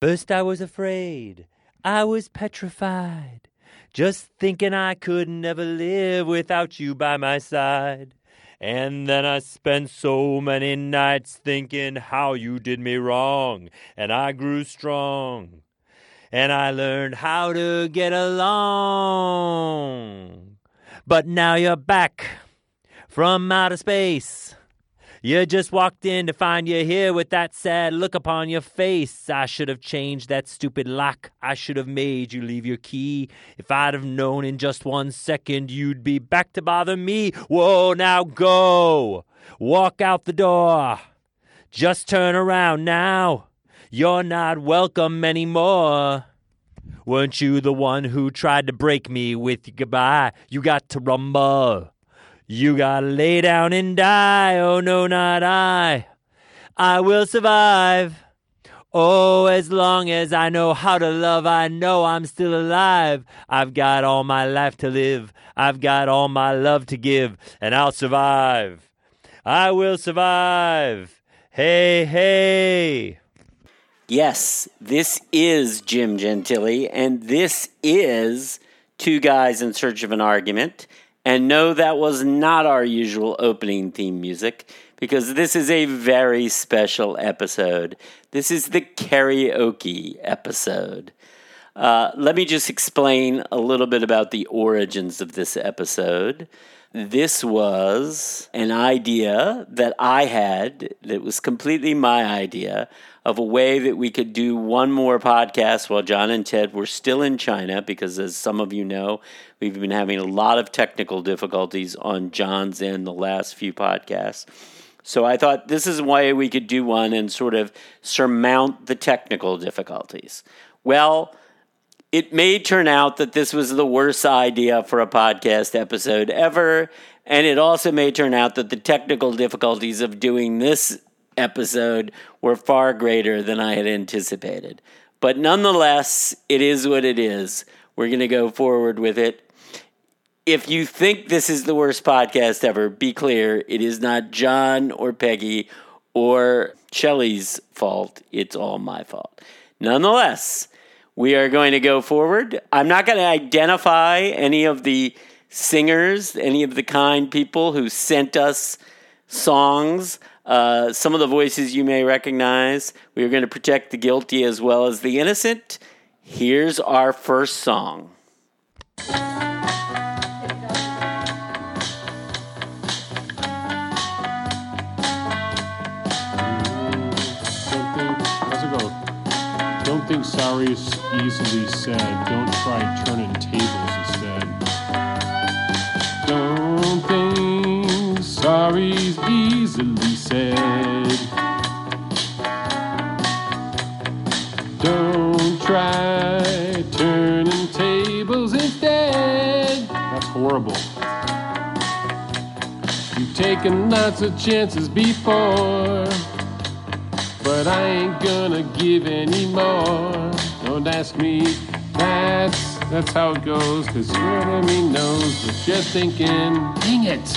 First I was afraid, I was petrified, just thinking I could never live without you by my side. And then I spent so many nights thinking how you did me wrong, and I grew strong. And I learned how to get along. But now you're back from outer space. You just walked in to find you here with that sad look upon your face. I should have changed that stupid lock. I should have made you leave your key. If I'd have known in just one second you'd be back to bother me. Whoa, now go. Walk out the door. Just turn around now. You're not welcome anymore. Weren't you the one who tried to break me with goodbye? You got to rumble. You gotta lay down and die. Oh, no, not I. I will survive. Oh, as long as I know how to love, I know I'm still alive. I've got all my life to live. I've got all my love to give, and I'll survive. I will survive. Hey, hey. Yes, this is Jim Gentili, and this is Two Guys in Search of an Argument. And no, that was not our usual opening theme music because this is a very special episode. This is the karaoke episode. Uh, let me just explain a little bit about the origins of this episode. This was an idea that I had that was completely my idea of a way that we could do one more podcast while John and Ted were still in China, because as some of you know, we've been having a lot of technical difficulties on John's end the last few podcasts. So I thought this is a way we could do one and sort of surmount the technical difficulties. Well, it may turn out that this was the worst idea for a podcast episode ever. And it also may turn out that the technical difficulties of doing this episode were far greater than I had anticipated. But nonetheless, it is what it is. We're going to go forward with it. If you think this is the worst podcast ever, be clear it is not John or Peggy or Shelley's fault. It's all my fault. Nonetheless, we are going to go forward. I'm not going to identify any of the singers, any of the kind people who sent us songs. Uh, some of the voices you may recognize. We are going to protect the guilty as well as the innocent. Here's our first song. Think sorry is easily said. Don't try turning tables instead. Don't think sorry's easily said. Don't try turning tables instead. That's horrible. You've taken lots of chances before. But I ain't gonna give any more. Don't ask me. That's that's how it goes. Cause your enemy knows what you're thinking. Dang it!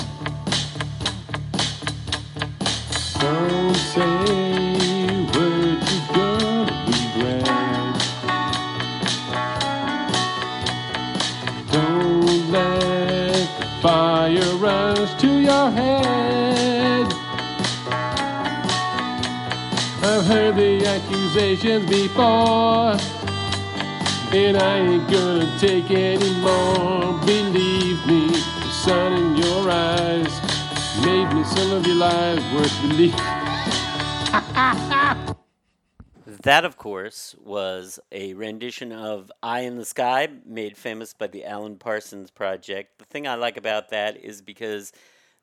Don't say words you're gonna regret. Don't let the fire rush to your head. Heard the accusations before, and I ain't gonna take any more. Believe me, the sun in your eyes made me some of your lies worth believing. That, of course, was a rendition of Eye in the Sky, made famous by the Alan Parsons Project. The thing I like about that is because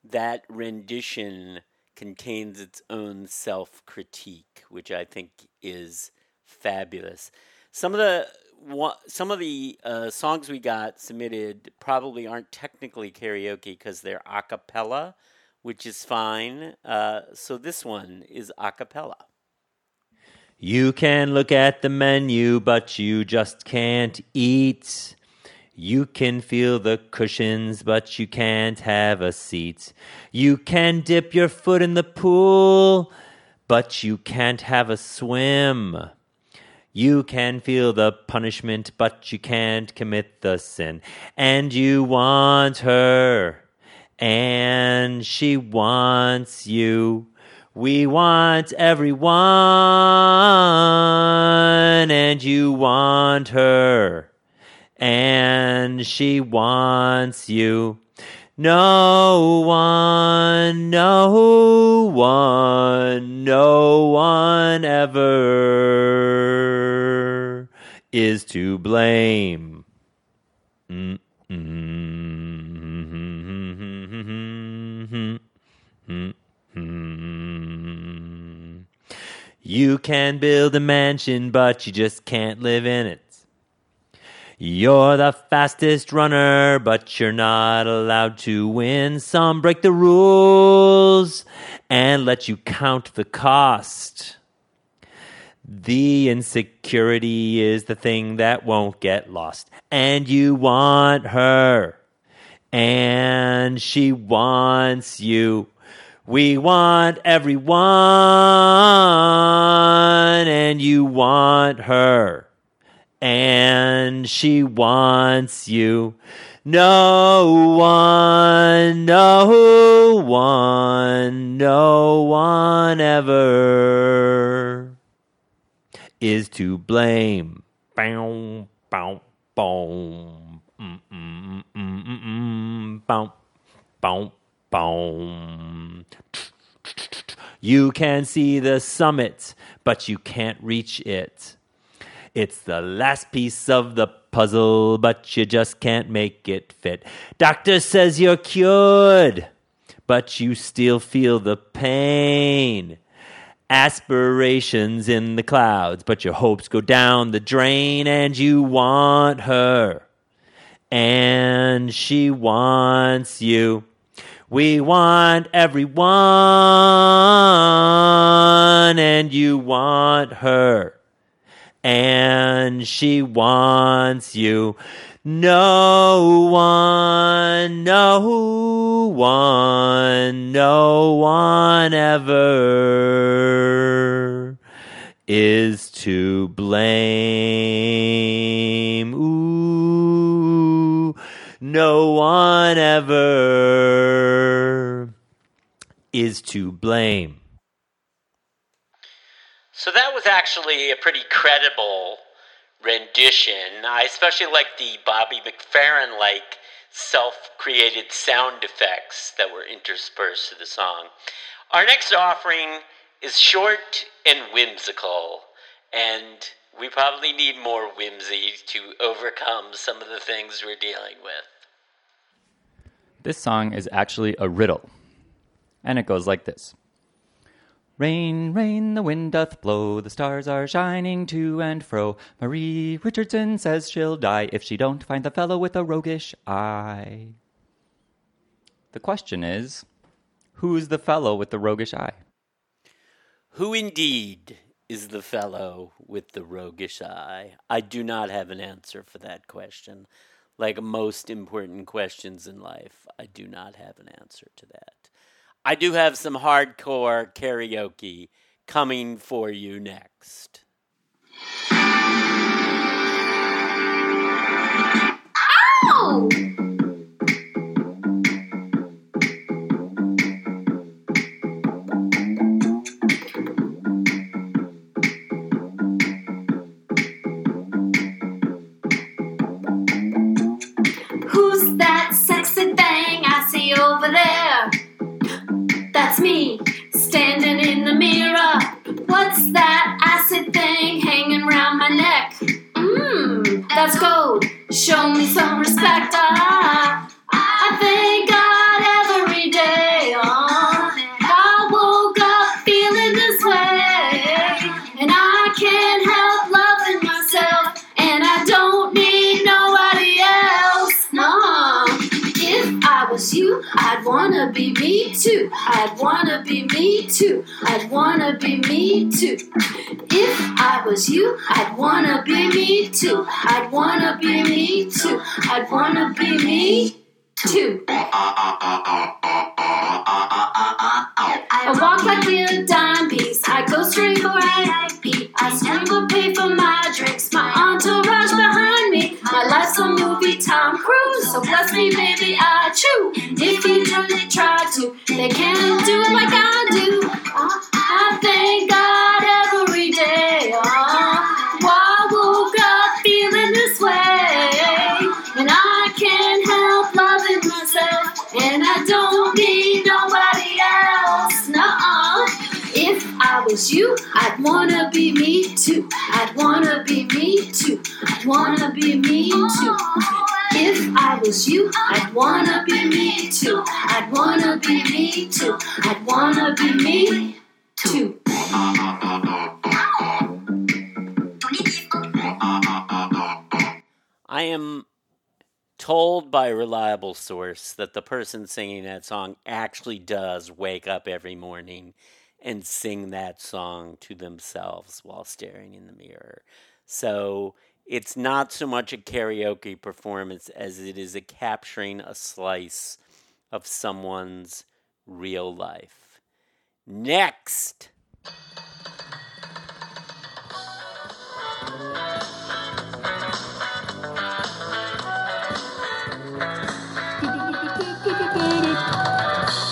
that rendition contains its own self critique, which I think is fabulous. Some of the some of the uh, songs we got submitted probably aren't technically karaoke because they're a cappella, which is fine. Uh, so this one is a cappella. You can look at the menu, but you just can't eat. You can feel the cushions, but you can't have a seat. You can dip your foot in the pool, but you can't have a swim. You can feel the punishment, but you can't commit the sin. And you want her, and she wants you. We want everyone, and you want her, and she wants you. No one, no one, no one ever is to blame. Mm-hmm. You can build a mansion, but you just can't live in it. You're the fastest runner, but you're not allowed to win. Some break the rules and let you count the cost. The insecurity is the thing that won't get lost. And you want her. And she wants you. We want everyone. And you want her. And she wants you. No one, no one, no one ever is to blame. Bow, bow, boom. Mm, mm, mm, mm, mm, mm. Bow, bow, bow. You can see the summit, but you can't reach it. It's the last piece of the puzzle, but you just can't make it fit. Doctor says you're cured, but you still feel the pain. Aspirations in the clouds, but your hopes go down the drain, and you want her. And she wants you. We want everyone, and you want her. And she wants you. No one, no one, no one ever is to blame. Ooh, no one ever is to blame. So that was actually a pretty credible rendition. I especially like the Bobby McFerrin like self created sound effects that were interspersed to the song. Our next offering is short and whimsical, and we probably need more whimsy to overcome some of the things we're dealing with. This song is actually a riddle, and it goes like this Rain, rain, the wind doth blow, the stars are shining to and fro. Marie Richardson says she'll die if she don't find the fellow with a roguish eye. The question is who's the fellow with the roguish eye? Who indeed is the fellow with the roguish eye? I do not have an answer for that question. Like most important questions in life, I do not have an answer to that. I do have some hardcore karaoke coming for you next. Ow! That's me, standing in the mirror. What's that acid thing hanging round my neck? Mmm, that's gold. Show me some respect. Ah, I, I thank I'd wanna be me too. I'd wanna be me too. If I was you, I'd wanna be me too. I'd wanna be me too. I'd wanna be me too. I walk like a dime piece. I go straight for IP. I scramble pay for my drinks. My entourage behind me. My life's a movie, Tom Cruise. So bless me, baby, I chew. If you really try to they can't do it like I do. I, thank God every day. Oh, I woke up feeling this way, and I can't help loving myself, and I don't need nobody else. Nuh-uh. If I was you, I'd wanna be me too. I'd wanna be me too. I'd wanna be me too. If I was you, I'd wanna told by a reliable source that the person singing that song actually does wake up every morning and sing that song to themselves while staring in the mirror. So it's not so much a karaoke performance as it is a capturing a slice of someone's real life. Next.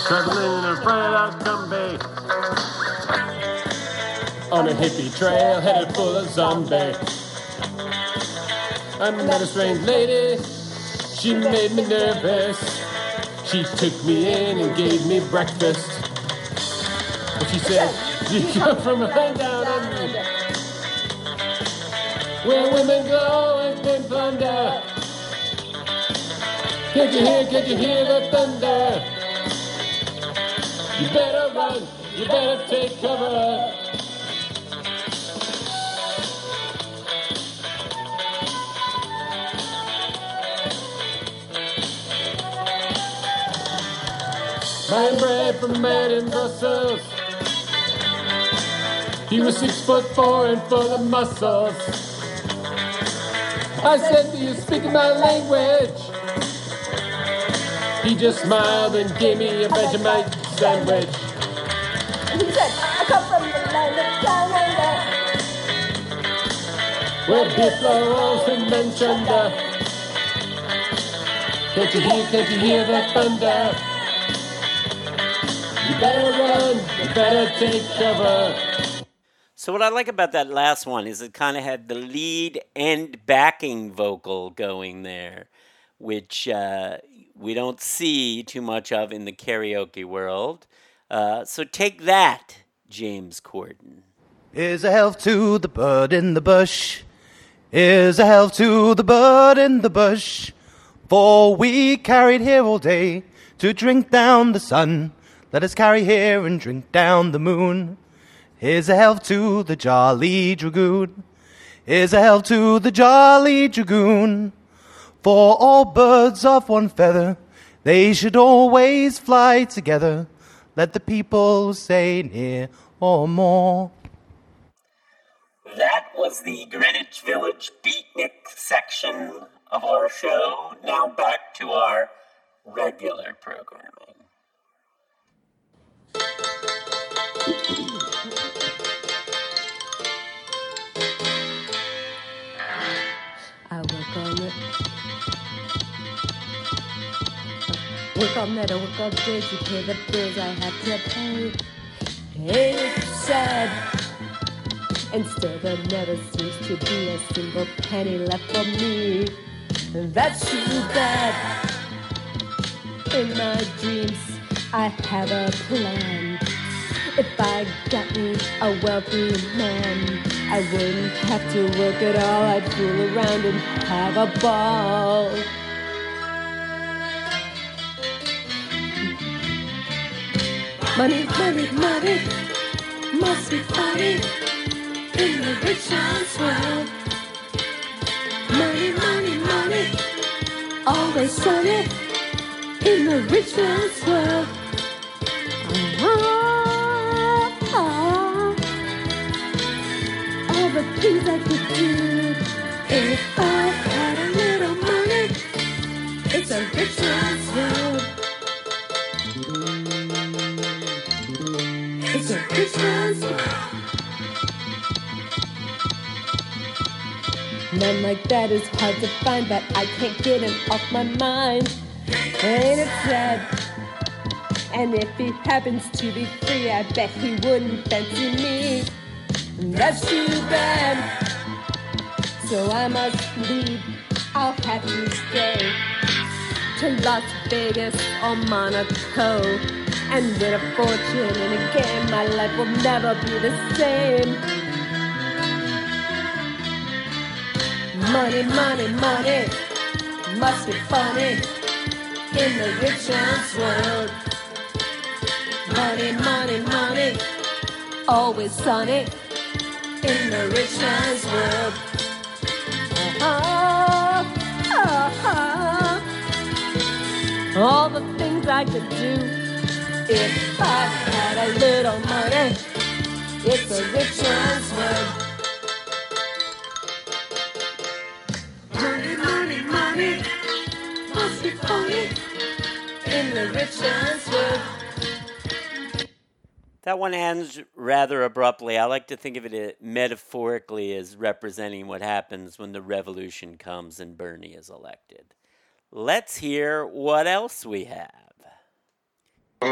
Traveling in a freight out Bay. On a hippie trail headed full of zombies. I met a strange lady. She made me nervous. She took me in and gave me breakfast. And she said, You come from a high down under. Where women go and men plunder. Can't you hear, can't you hear the thunder? You better run, you better take cover. My bread from a man in Brussels. He was six foot four and full of muscles. I said, Do you speak my language? He just smiled and gave me a Vegemite sandwich. He said, I come from the land of Canada. Where beef rolls and men chunder. Can't you hear, can't you hear the thunder? You better run, you better take cover. So what I like about that last one is it kind of had the lead and backing vocal going there, which uh, we don't see too much of in the karaoke world. Uh, so take that, James Corden. Here's a health to the bird in the bush. Here's a health to the bird in the bush. For we carried here all day to drink down the sun. Let us carry here and drink down the moon. Here's a health to the jolly dragoon. Here's a health to the jolly dragoon. For all birds of one feather, they should always fly together. Let the people say near or more. That was the Greenwich Village Beatnik section of our show. Now back to our regular programming. Work all night, I work all day to pay the bills I have to pay. It's sad. And still there never seems to be a single penny left for me. That's too bad. In my dreams, I have a plan. If I got me a wealthy man, I wouldn't have to work at all. I'd fool around and have a ball. Money, money, money, must be funny. In the rich man's world. Money, money, money, always sunny in the rich man's world. Ah, ah, all the things I could do. If I Man like that is hard to find, but I can't get him off my mind. Ain't it sad? And if he happens to be free, I bet he wouldn't fancy me. And that's too bad. So I must leave. I'll have to stay to Las Vegas or Monaco and win a fortune in a game. my life will never be the same money money money must be funny in the rich man's world money money money always sunny in the rich man's world oh, oh. all the things i could do if I had a little money, it's a rich man's world. Money, money, money must be funny in the rich man's world. That one ends rather abruptly. I like to think of it uh, metaphorically as representing what happens when the revolution comes and Bernie is elected. Let's hear what else we have. It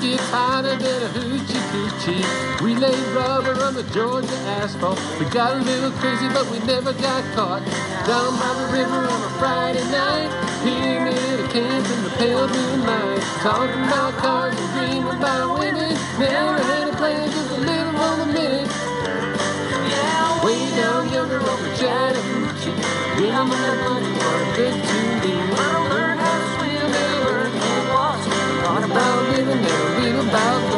gets hotter than a hoochie coochie. We laid rubber on the Georgia asphalt. We got a little crazy, but we never got caught. Down by the river on a Friday night, camping the pale moonlight, night. Talking about cars and dreaming about winning. Never had a plan, just a little on the minute. Yeah, way down yonder over Chattahoochee. Yeah, I'm gonna put what good to me. I learned how to swim and learn how to walk. Thought about living and read about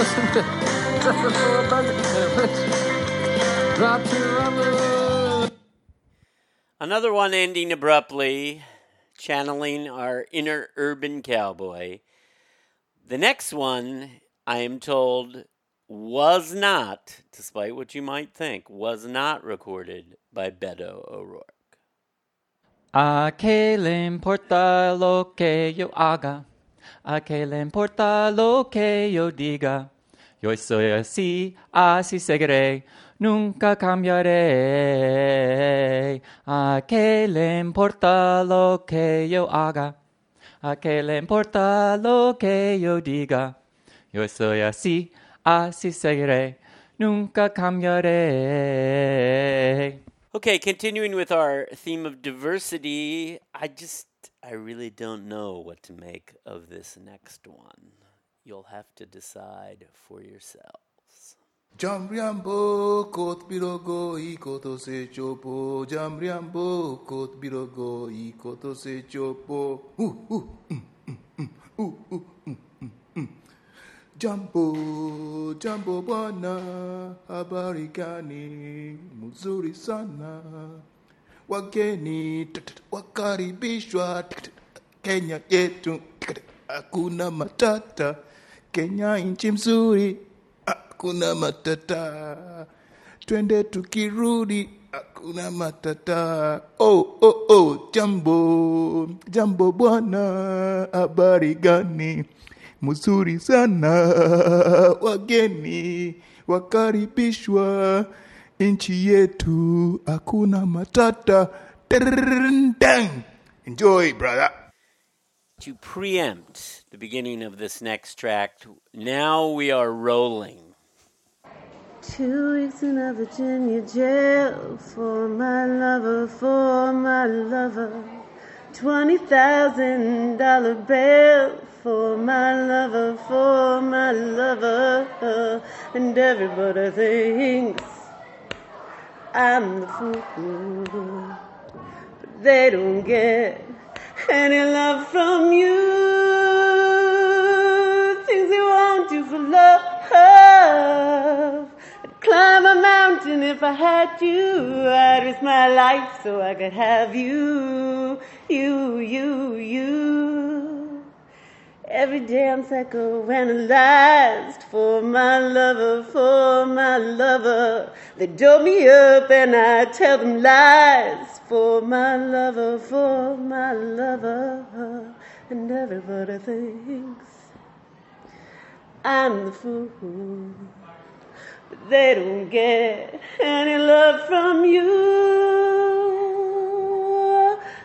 listen to Drop. Another one ending abruptly, channeling our inner urban cowboy. The next one, I am told, was not, despite what you might think, was not recorded by Beto O'Rourke. A que le importa lo que yo haga? ¿A qué le importa lo que yo diga? Yo soy así, así seguiré, nunca cambiaré. ¿A qué le importa lo que yo haga? ¿A qué le importa lo que yo diga? Yo soy así, así seguiré, nunca cambiaré. Okay, continuing with our theme of diversity, I just I really don't know what to make of this next one. You'll have to decide for yourselves. Jamriambo kot birogo ikoto se chopo. Jamriambo kot birogo ikoto se chopo. Jambo, jambo bwana, habari gani? Mzuri sana. wageni wakaribishwa Kenya yetu, hakuna matata. Kenya nchi mzuri, hakuna matata. Twende tukirudi, hakuna matata. Oh, oh, oh, jambo jambo, bwana, habari gani? Mzuri sana, wageni wakaribishwa nchi yetu hakuna matata. Enjoy, brother. To preempt the beginning of this next tract, now we are rolling. Two weeks in a Virginia jail for my lover, for my lover. Twenty thousand dollar bail for my lover, for my lover. And everybody thinks I'm the fool. But they don't get any love from you. Things they won't do for love. I'd climb a mountain if I had you. I'd risk my life so I could have you. You, you, you. Every day I'm psycho analyzed for my lover, for my lover. They dope me up and I tell them lies for my lover, for my lover. And everybody thinks I'm the fool. But they don't get any love from you.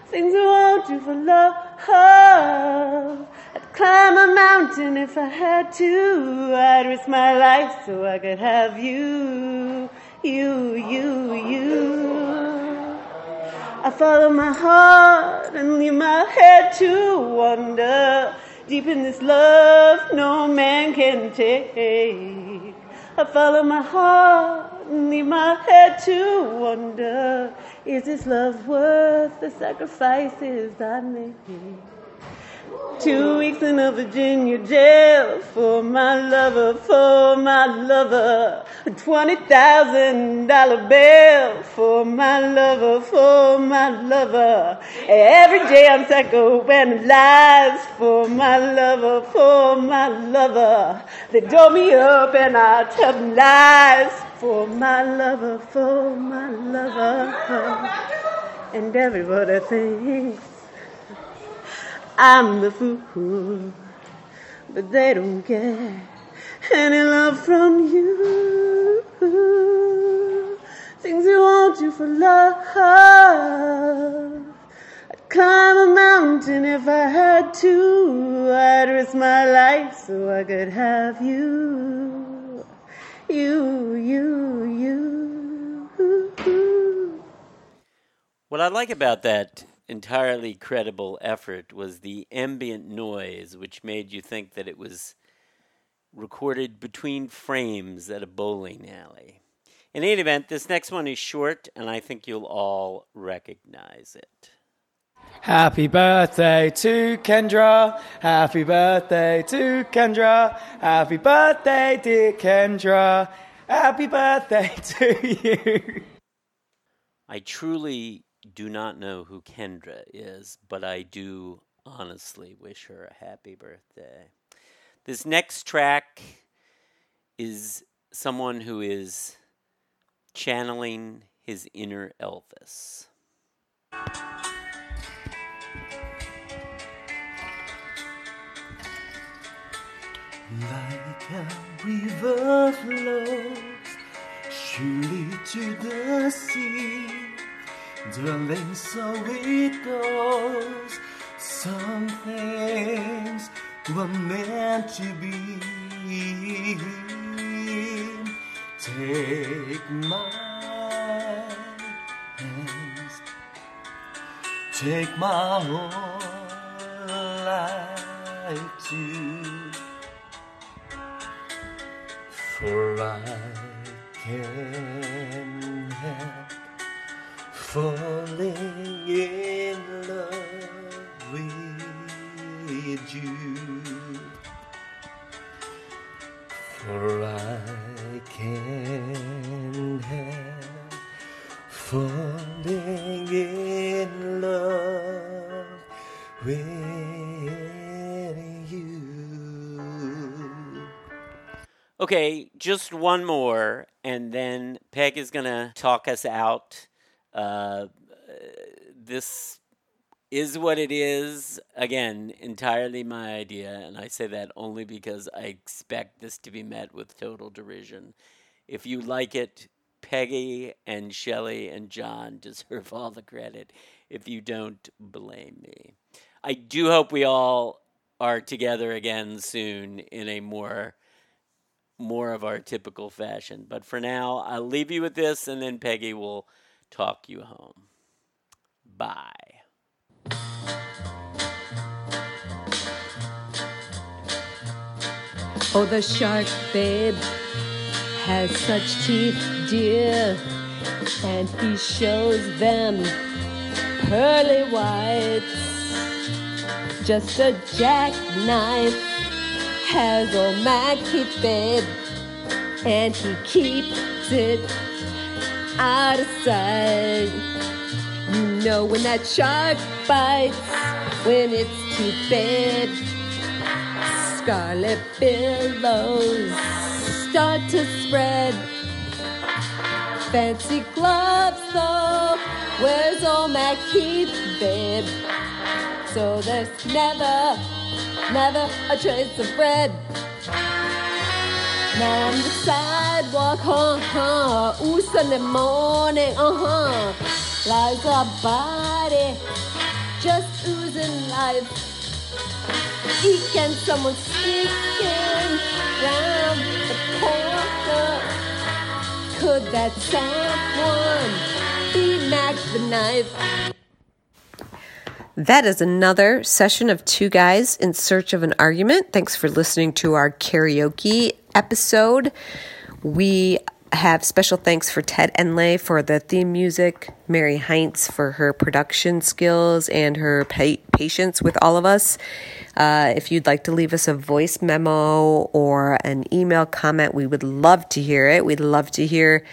Things I want you for love. Climb a mountain if I had to. I'd risk my life so I could have you, you, you, you. I follow my heart and leave my head to wander. Deep in this love, no man can take. I follow my heart and leave my head to wonder. Is this love worth the sacrifices I make? Two weeks in a Virginia jail for my lover, for my lover. A twenty thousand dollar bill for my lover, for my lover. Every day I'm psycho and lies for my lover, for my lover. They dope me up and I tell them lies for my lover, for my lover. And everybody thinks I'm the fool, but they don't get any love from you. Things I want you for love. I'd climb a mountain if I had to. I'd risk my life so I could have you, you, you, you. What I like about that entirely credible effort was the ambient noise, which made you think that it was recorded between frames at a bowling alley. In any event, this next one is short, and I think you'll all recognize it. Happy birthday to Kendra. Happy birthday to Kendra. Happy birthday, dear Kendra. Happy birthday to you. I truly do not know who Kendra is, but I do honestly wish her a happy birthday. This next track is someone who is channeling his inner Elvis. Like a river flows surely to the sea, darling, so it goes. Some things were meant to be. Take my hands, take my whole life too. For I can help falling in love with you. For I can help falling in love with you. Okay, just one more, and then Peg is to talk us out. Uh, this is what it is. Again, entirely my idea, and I say that only because I expect this to be met with total derision. If you like it, Peggy and Shelley and John deserve all the credit. If you don't, blame me. I do hope we all are together again soon in a more more of our typical fashion. But for now, I'll leave you with this, and then Peggy will talk you home. Bye. Oh, the shark, babe, has such teeth, dear, and he shows them pearly whites. Just a jackknife has old Mackie, babe, and he keeps it out of sight. You know when that shark bites, when it's too bad. Scarlet billows start to spread. Fancy gloves though, where's old Mac Keith, babe? So there's never, never a trace of bread. On the sidewalk, uh huh. Ooh, Sunday morning, uh huh. Lies a body, just oozing life. Eek and someone sneaking round the corner. Could that someone be Mack the Knife? That is another session of Two Guys in Search of an Argument. Thanks for listening to our karaoke episode. We have special thanks for Ted Enlay for the theme music, Mary Heinz for her production skills and her pa- patience with all of us. Uh, if you'd like to leave us a voice memo or an email comment, we would love to hear it. We'd love to hear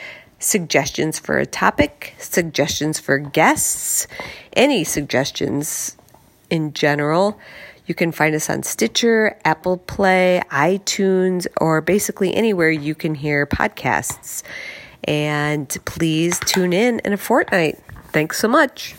suggestions for a topic, suggestions for guests, any suggestions in general. You can find us on Stitcher, Apple Play, iTunes, or basically anywhere you can hear podcasts. And please tune in in a fortnight. Thanks so much.